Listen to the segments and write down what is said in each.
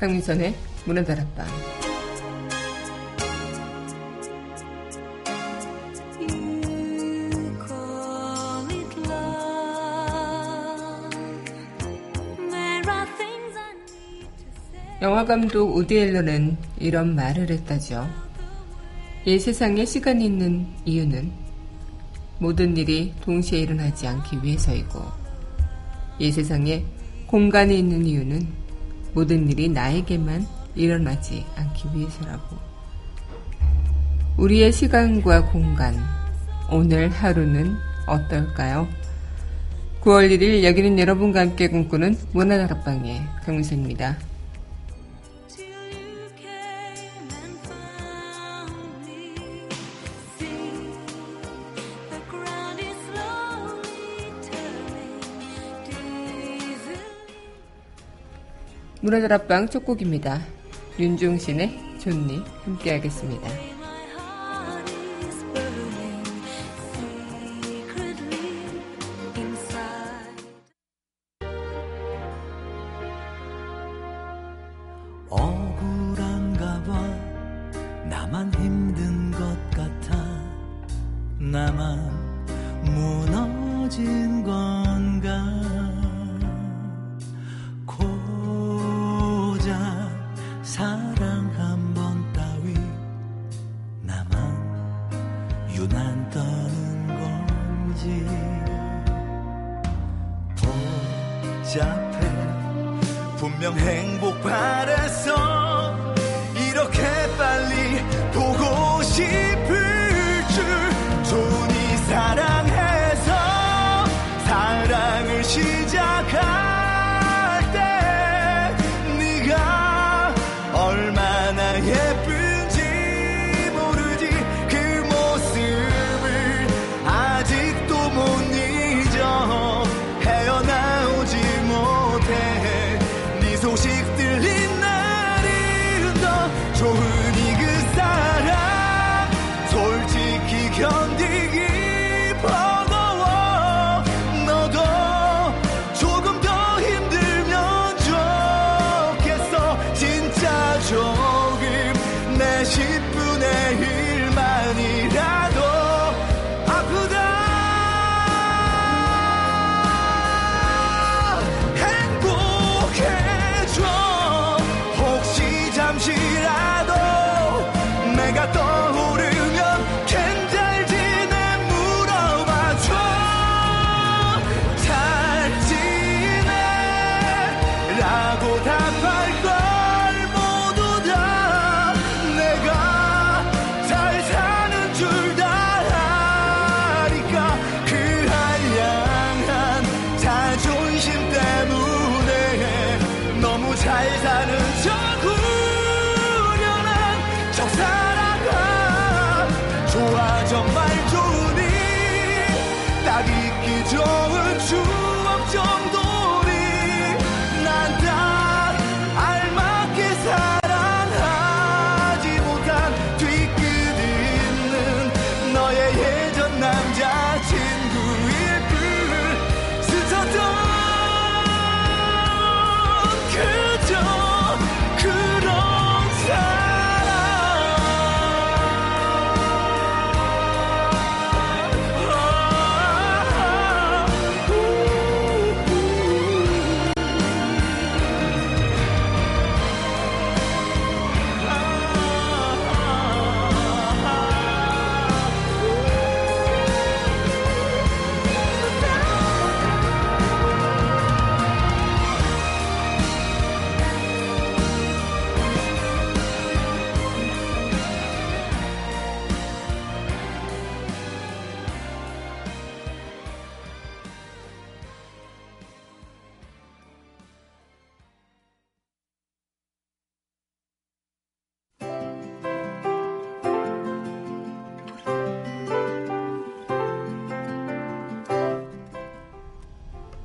강민선의 문화 다락방 영화감독 우디 앨런은 이런 말을 했다죠. 이 세상에 시간이 있는 이유는 모든 일이 동시에 일어나지 않기 위해서이고 이 세상에 공간이 있는 이유는 모든 일이 나에게만 일어나지 않기 위해서라고. 우리의 시간과 공간, 오늘 하루는 어떨까요? 9월 1일 여기는 여러분과 함께 꿈꾸는 문화다락방의 강민선입니다. 문화들 앞방 첫 곡입니다. 윤종신의 존니 함께 하겠습니다.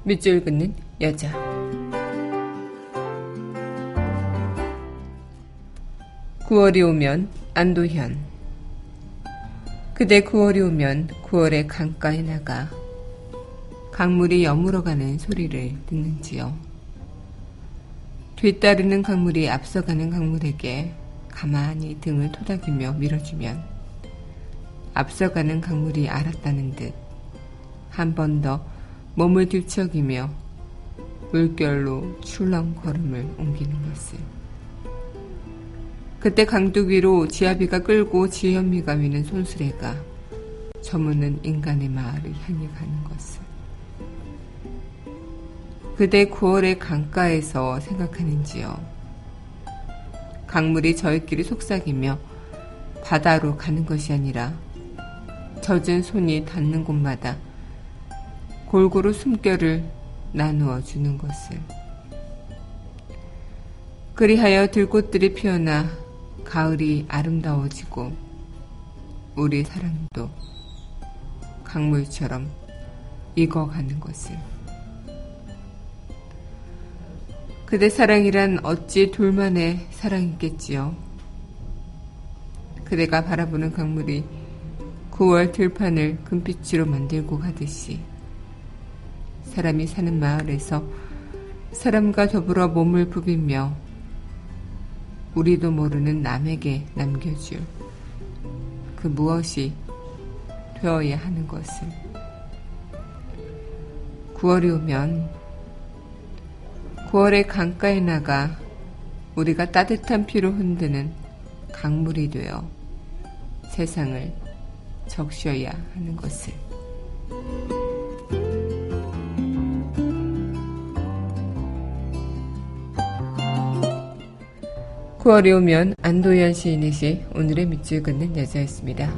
밑줄 긋는 여자. 구월이 오면 안도현. 그대 구월이 오면 구월의 강가에 나가 강물이 여물어가는 소리를 듣는지요. 뒤따르는 강물이 앞서가는 강물에게 가만히 등을 토닥이며 밀어주면 앞서가는 강물이 알았다는 듯 한 번 더 몸을 뒤척이며 물결로 출렁 걸음을 옮기는 것을. 그때 강둑 위로 지아비가 끌고 지현미가 위는 손수레가 저무는 인간의 마을을 향해 가는 것을. 그대 9월의 강가에서 생각하는지요. 강물이 저희끼리 속삭이며 바다로 가는 것이 아니라 젖은 손이 닿는 곳마다 골고루 숨결을 나누어 주는 것을. 그리하여 들꽃들이 피어나 가을이 아름다워지고 우리 사랑도 강물처럼 익어가는 것을. 그대 사랑이란 어찌 둘만의 사랑이겠지요. 그대가 바라보는 강물이 9월 들판을 금빛으로 만들고 가듯이 사람이 사는 마을에서 사람과 더불어 몸을 부비며 우리도 모르는 남에게 남겨줄 그 무엇이 되어야 하는 것을 9월이 오면 9월의 강가에 나가 우리가 따뜻한 피로 흔드는 강물이 되어 세상을 적셔야 하는 것을. 9월이 오면 안도현 시인의 시 오늘의 밑줄 긋는 여자였습니다.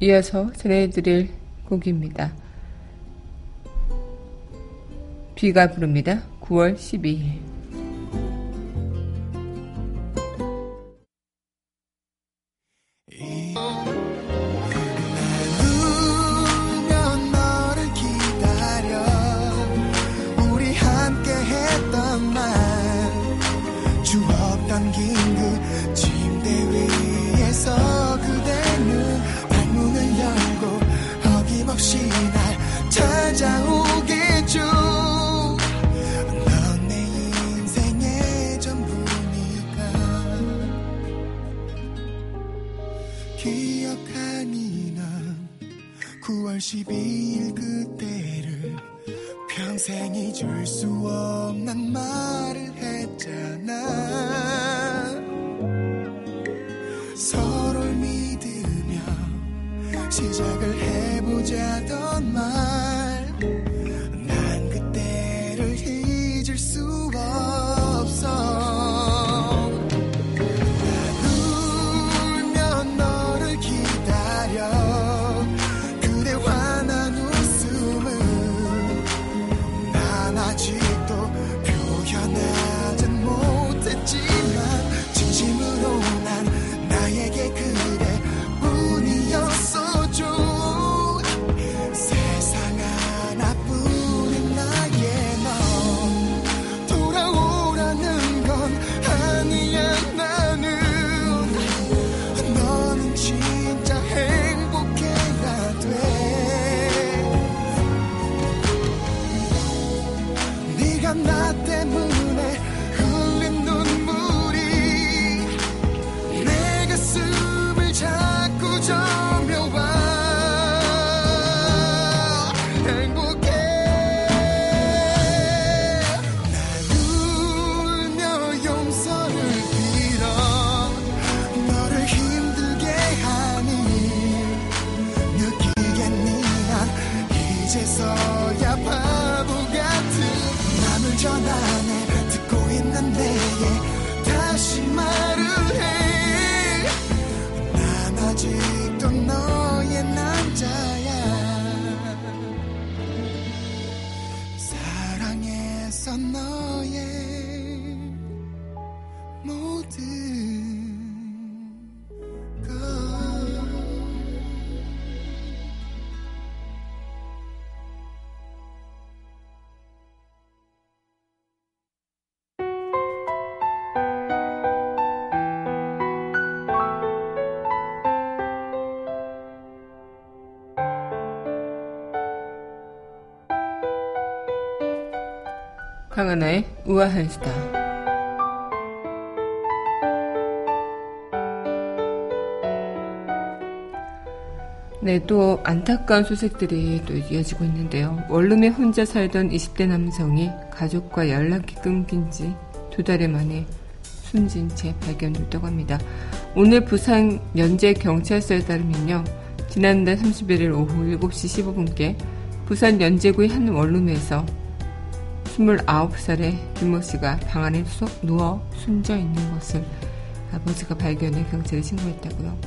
이어서 전해드릴 곡입니다. 비가 부릅니다. 9월 12일. what 강하나의 우아한 수다. 네, 또 안타까운 소식들이 또 이어지고 있는데요. 원룸에 혼자 살던 20대 남성이 가족과 연락이 끊긴 지 두달 만에 숨진 채 발견됐다고 합니다. 오늘 부산 연재 경찰서에 따르면요. 지난달 31일 오후 7시 15분께 부산 연제구의 한 원룸에서 29살의 김모 씨가 방 안에 누워 숨져 있는 것을 아버지가 발견해 경찰에 신고했다고요.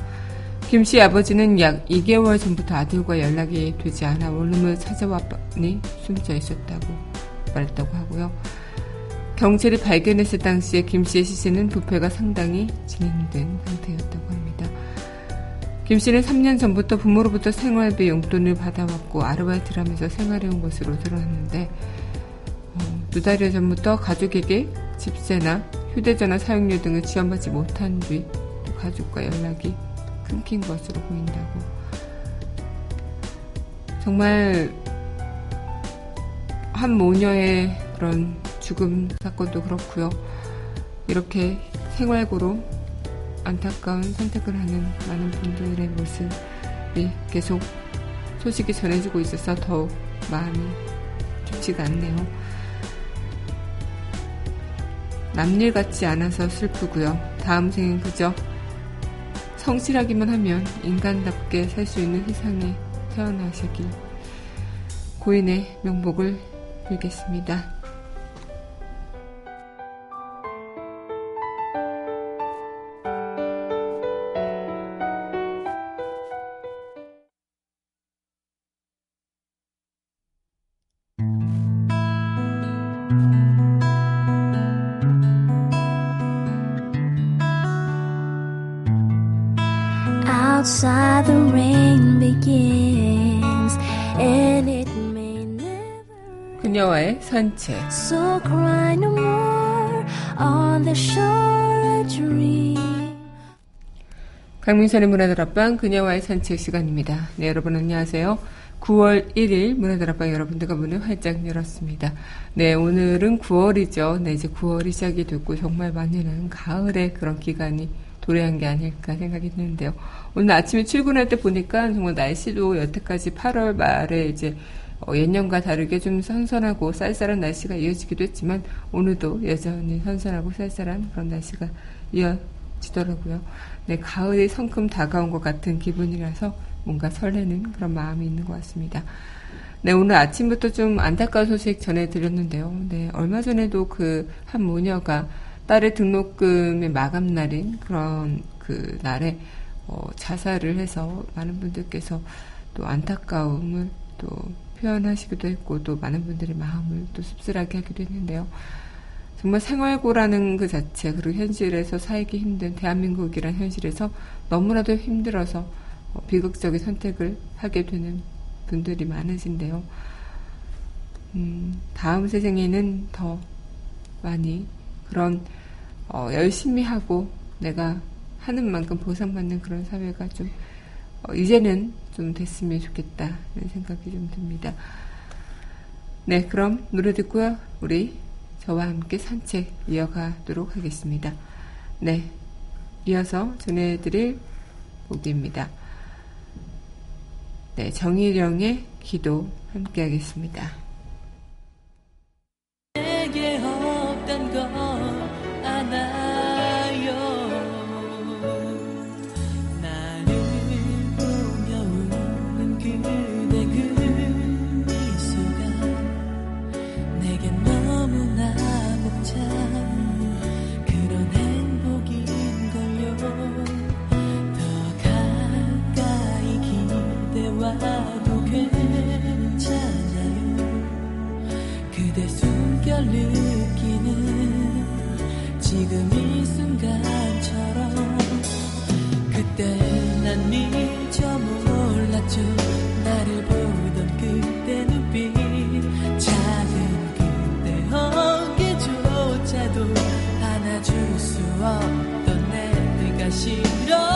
김 씨 아버지는 약 2개월 전부터 아들과 연락이 되지 않아 원룸을 찾아왔더니 숨져 있었다고 말했다고 하고요. 경찰이 발견했을 당시에 김 씨의 시신은 부패가 상당히 진행된 상태였다고 합니다. 김 씨는 3년 전부터 부모로부터 생활비 용돈을 받아왔고 아르바이트를 하면서 생활해온 것으로 드러났는데 어, 두 달여 전부터 가족에게 집세나 휴대전화 사용료 등을 지원받지 못한 뒤 가족과 연락이 끊긴 것으로 보인다고. 정말 한 모녀의 그런 죽음 사건도 그렇고요. 이렇게 생활고로 안타까운 선택을 하는 많은 분들의 모습이 계속 소식이 전해지고 있어서 더욱 마음이 좋지가 않네요. 남일 같지 않아서 슬프고요. 다음 생은 그저 성실하기만 하면 인간답게 살 수 있는 세상에 태어나시길 고인의 명복을 빌겠습니다. 산책 So cry no more on the shore dream 강민선의 문화들 앞방 그녀와의 산책 시간입니다. 네, 여러분 안녕하세요. 9월 1일 문화들 앞방 여러분들과 문을 활짝 열었습니다. 네, 오늘은 9월이죠. 네, 이제 9월이 시작이 됐고 정말 많이는 가을의 그런 기간이 도래한 게 아닐까 생각이 드는데요. 오늘 아침에 출근할 때 보니까 정말 날씨도 여태까지 8월 말에 이제 어, 예년과 다르게 좀 선선하고 쌀쌀한 날씨가 이어지기도 했지만 오늘도 여전히 선선하고 쌀쌀한 그런 날씨가 이어지더라고요. 네, 가을이 성큼 다가온 것 같은 기분이라서 뭔가 설레는 그런 마음이 있는 것 같습니다. 네, 오늘 아침부터 좀 안타까운 소식 전해드렸는데요. 네, 얼마 전에도 그 한 모녀가 딸의 등록금의 마감 날인 그런 그 날에 어, 자살을 해서 많은 분들께서 또 안타까움을 또 표현하시기도 했고 또 많은 분들의 마음을 또 씁쓸하게 하기도 했는데요. 정말 생활고라는 그 자체 그리고 현실에서 살기 힘든 대한민국이란 현실에서 너무나도 힘들어서 어, 비극적인 선택을 하게 되는 분들이 많으신데요. 음, 다음 세상에는 더 많이 그런 어, 열심히 하고 내가 하는 만큼 보상받는 그런 사회가 좀 어, 이제는 좀 됐으면 좋겠다는 생각이 좀 듭니다. 네, 그럼 노래 듣고요. 우리 저와 함께 산책 이어가도록 하겠습니다. 네, 이어서 전해드릴 곡입니다. 네, 정일영의 기도 함께 하겠습니다. 순간처럼 그때 난 미처 몰랐죠. 나를 보던 그때 눈빛 작은 그때 어깨조차도 안아줄 수 없던 내 내가 싫어.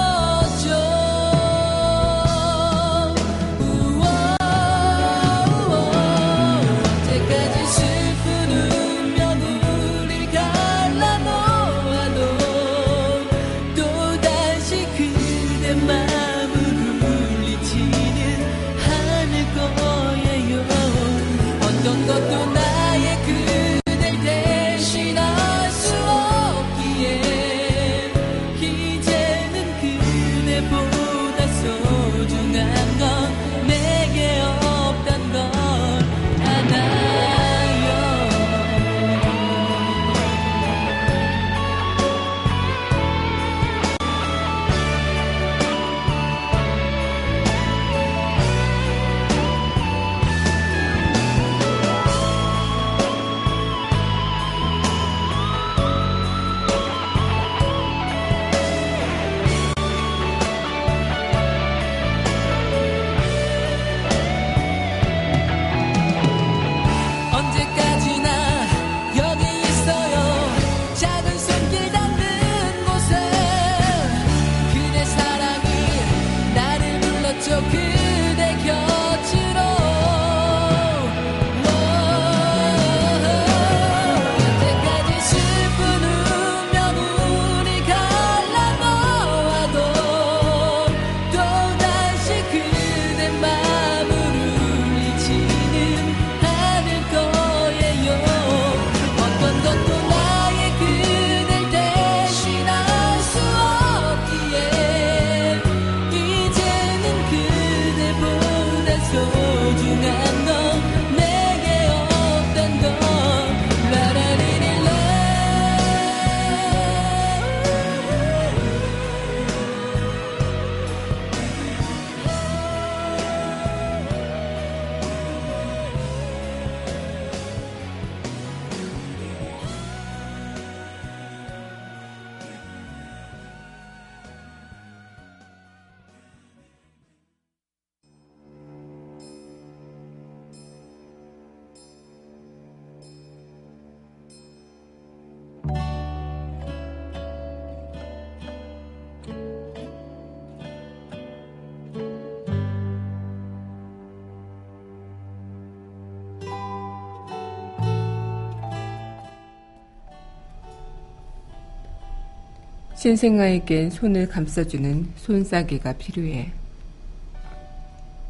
신생아에겐 손을 감싸주는 손싸개가 필요해.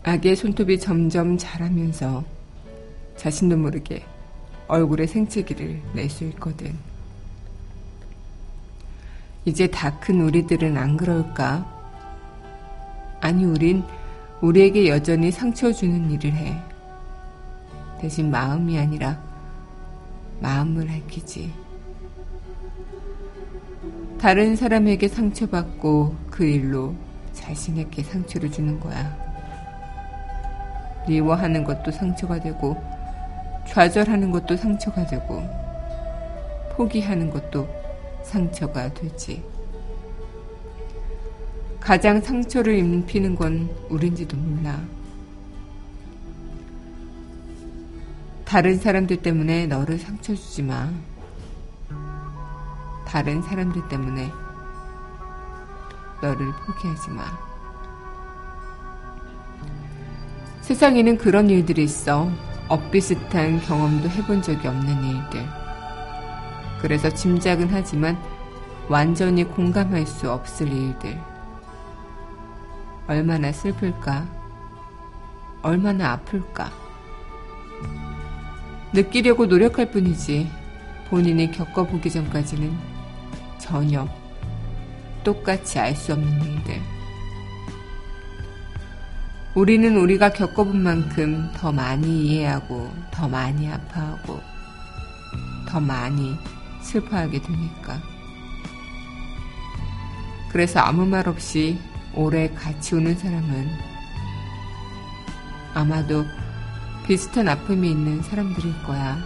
아기의 손톱이 점점 자라면서 자신도 모르게 얼굴에 생채기를 낼 수 있거든. 이제 다 큰 우리들은 안 그럴까? 아니, 우린 우리에게 여전히 상처 주는 일을 해. 대신 마음이 아니라 마음을 밝히지. 다른 사람에게 상처받고 그 일로 자신에게 상처를 주는 거야. 미워하는 것도 상처가 되고, 좌절하는 것도 상처가 되고, 포기하는 것도 상처가 되지. 가장 상처를 입히는 건 우린지도 몰라. 다른 사람들 때문에 너를 상처 주지 마. 다른 사람들 때문에 너를 포기하지 마. 세상에는 그런 일들이 있어. 엇비슷한 경험도 해본 적이 없는 일들. 그래서 짐작은 하지만 완전히 공감할 수 없을 일들. 얼마나 슬플까? 얼마나 아플까? 느끼려고 노력할 뿐이지 본인이 겪어보기 전까지는 전혀 똑같이 알 수 없는 일들. 우리는 우리가 겪어본 만큼 더 많이 이해하고, 더 많이 아파하고, 더 많이 슬퍼하게 되니까. 그래서 아무 말 없이 오래 같이 우는 사람은 아마도 비슷한 아픔이 있는 사람들일 거야.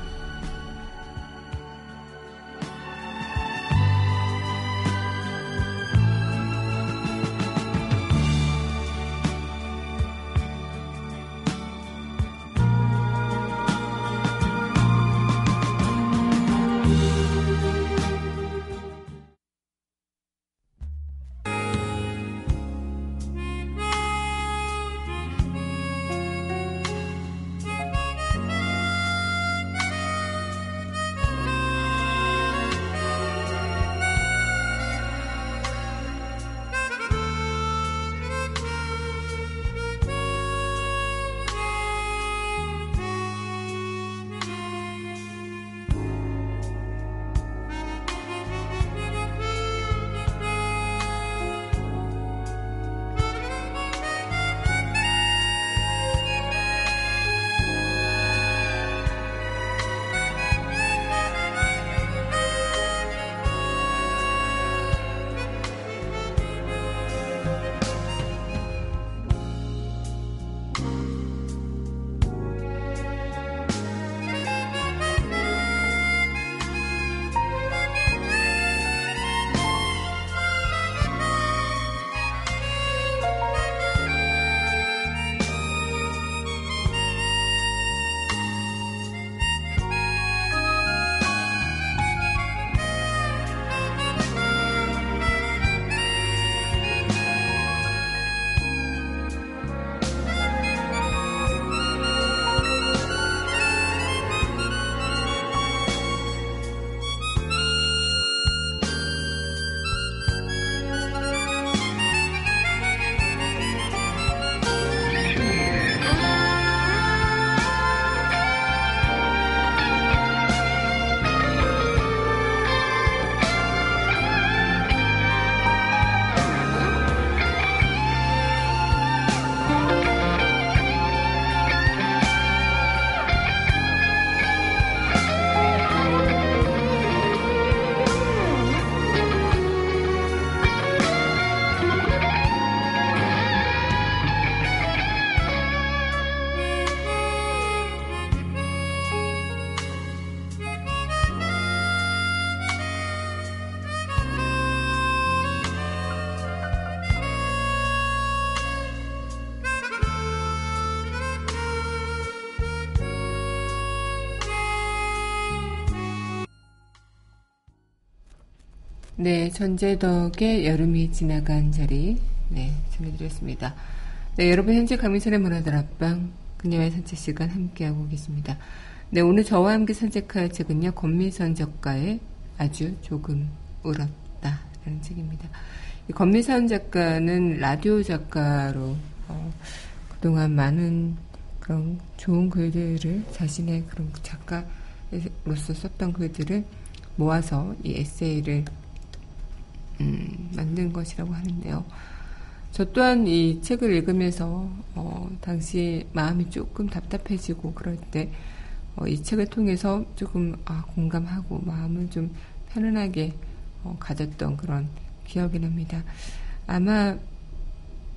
네, 전재덕의 여름이 지나간 자리, 네, 전해드렸습니다. 네, 여러분 현재 강민선의 문화들 앞방, 그녀의 산책 시간 함께하고 계십니다. 네, 오늘 저와 함께 산책할 책은요, 권미선 작가의 아주 조금 울었다. 라는 책입니다. 이 권미선 작가는 라디오 작가로, 어, 그동안 많은 그런 좋은 글들을 자신의 그런 작가로서 썼던 글들을 모아서 이 에세이를 음, 만든 것이라고 하는데요. 저 또한 이 책을 읽으면서 어, 당시 마음이 조금 답답해지고 그럴 때이 어, 책을 통해서 조금 아, 공감하고 마음을 좀 편안하게 어, 가졌던 그런 기억이 납니다. 아마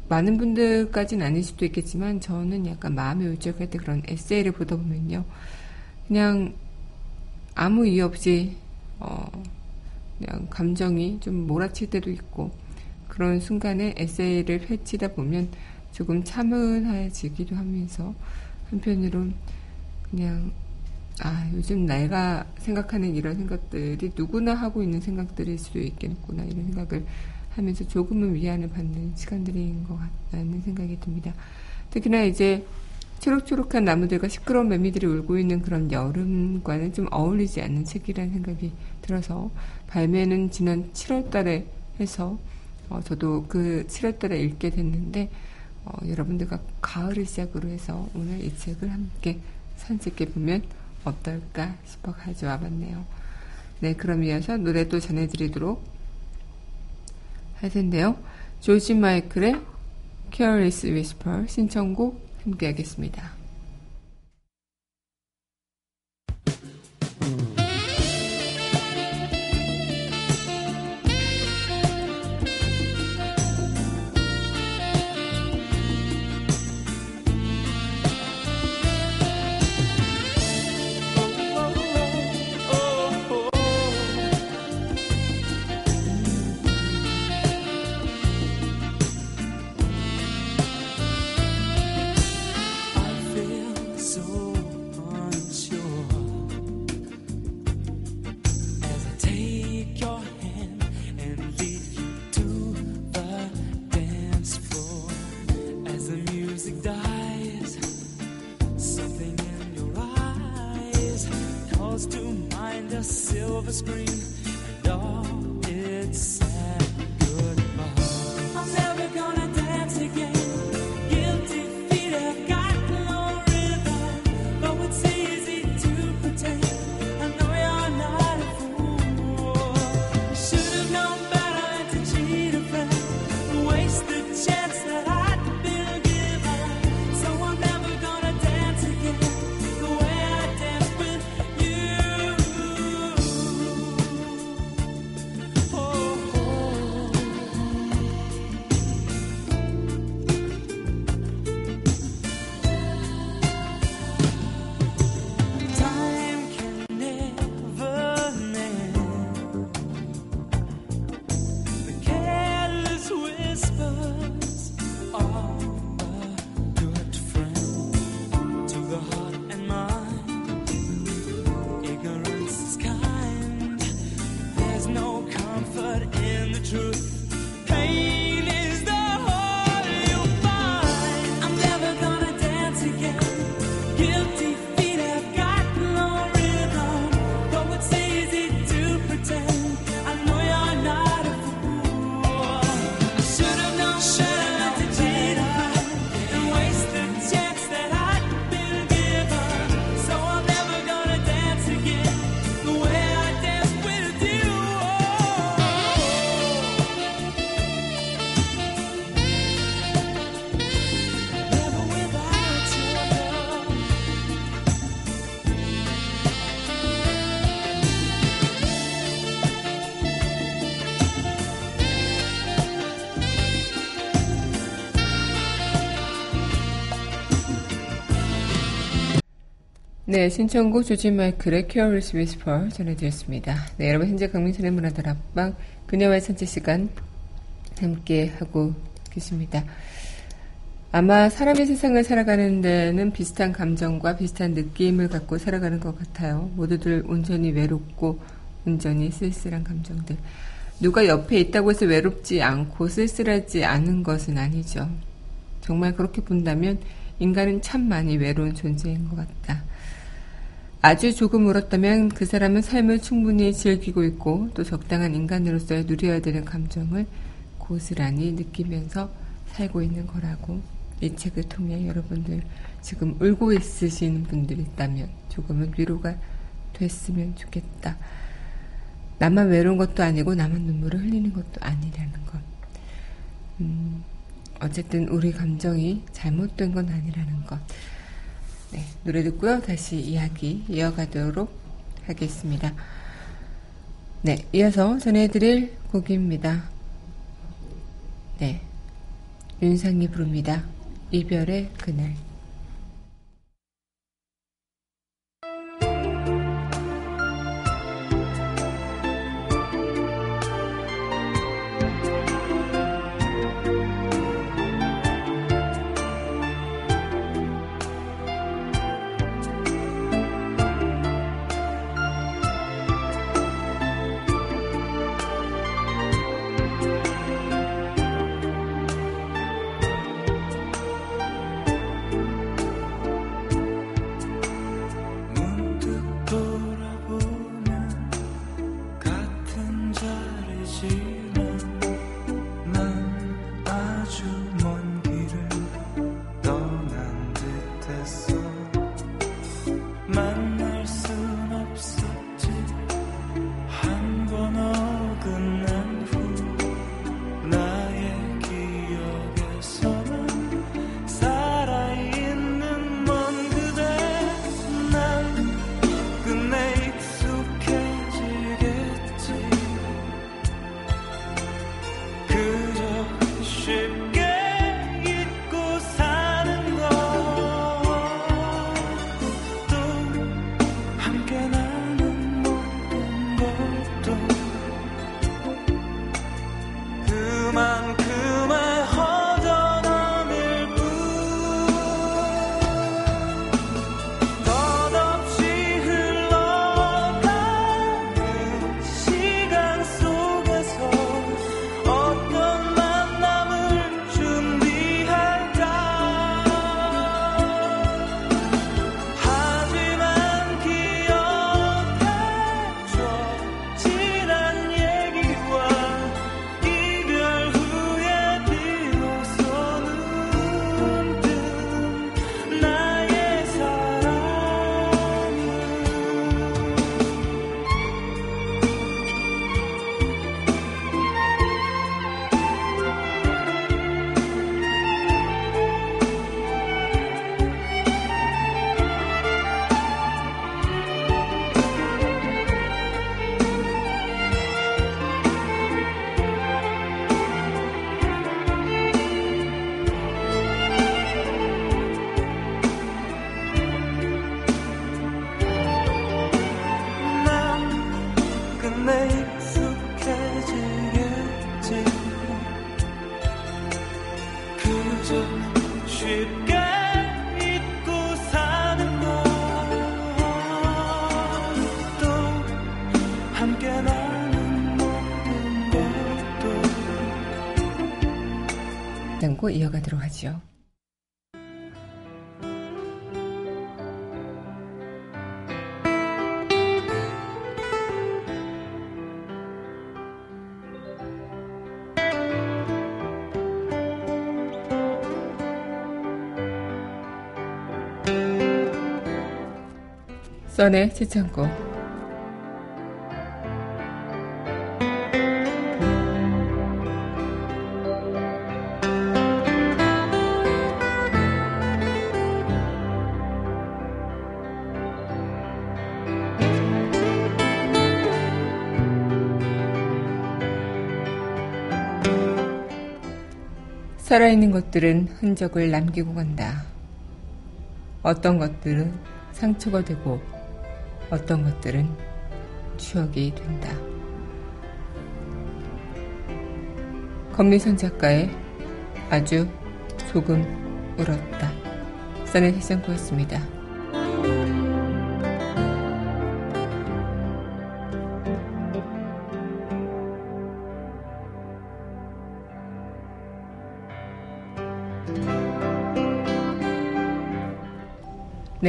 많은 분들까지는 아닐 수도 있겠지만 저는 약간 마음이 울적할 때 그런 에세이를 보다 보면요. 그냥 아무 이유 없이 어, 그냥 감정이 좀 몰아칠 때도 있고 그런 순간에 에세이를 펼치다 보면 조금 차분해지기도 하면서 한편으로 그냥 아 요즘 내가 생각하는 이런 생각들이 누구나 하고 있는 생각들일 수도 있겠구나 이런 생각을 하면서 조금은 위안을 받는 시간들인 것 같다는 생각이 듭니다. 특히나 이제 초록초록한 나무들과 시끄러운 매미들이 울고 있는 그런 여름과는 좀 어울리지 않는 책이라는 생각이 들어서 발매는 지난 7월 달에 해서 어, 저도 그 7월 달에 읽게 됐는데 어, 여러분들과 가을을 시작으로 해서 오늘 이 책을 함께 산책해 보면 어떨까 싶어 가져와 봤네요. 네, 그럼 이어서 노래도 전해드리도록 할 텐데요. 조지 마이클의 Careless Whisper 신청곡 함께 하겠습니다. 네, 신청곡 조지 마이클의 Curious Whisper 전해드렸습니다. 네, 여러분 현재 강민선의 문화들 앞방 그녀와의 산책 시간 함께 하고 계십니다. 아마 사람의 세상을 살아가는 데는 비슷한 감정과 비슷한 느낌을 갖고 살아가는 것 같아요. 모두들 온전히 외롭고 온전히 쓸쓸한 감정들. 누가 옆에 있다고 해서 외롭지 않고 쓸쓸하지 않은 것은 아니죠. 정말 그렇게 본다면 인간은 참 많이 외로운 존재인 것 같다. 아주 조금 울었다면 그 사람은 삶을 충분히 즐기고 있고 또 적당한 인간으로서의 누려야 되는 감정을 고스란히 느끼면서 살고 있는 거라고 이 책을 통해 여러분들 지금 울고 있으신 분들 있다면 조금은 위로가 됐으면 좋겠다. 나만 외로운 것도 아니고 나만 눈물을 흘리는 것도 아니라는 것. 음, 어쨌든 우리 감정이 잘못된 건 아니라는 것. 네, 노래 듣고요. 다시 이야기 이어가도록 하겠습니다. 네, 이어서 전해드릴 곡입니다. 네, 윤상이 부릅니다. 이별의 그날. 이어가도록 하죠. 써의 시창고 살아있는 것들은 흔적을 남기고 간다. 어떤 것들은 상처가 되고 어떤 것들은 추억이 된다. 검미선 작가의 아주 조금 울었다. 써낸 해상구였습니다.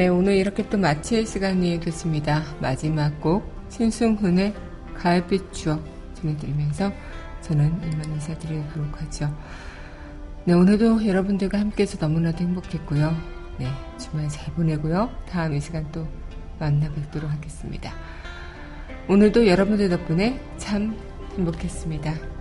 네, 오늘 이렇게 또 마칠 시간이 됐습니다. 마지막 곡 신승훈의 가을빛 추억 전해드리면서 저는 이만 인사드리도록 하죠. 네, 오늘도 여러분들과 함께해서 너무나도 행복했고요. 네, 주말 잘 보내고요. 다음 이 시간 또 만나 뵙도록 하겠습니다. 오늘도 여러분들 덕분에 참 행복했습니다.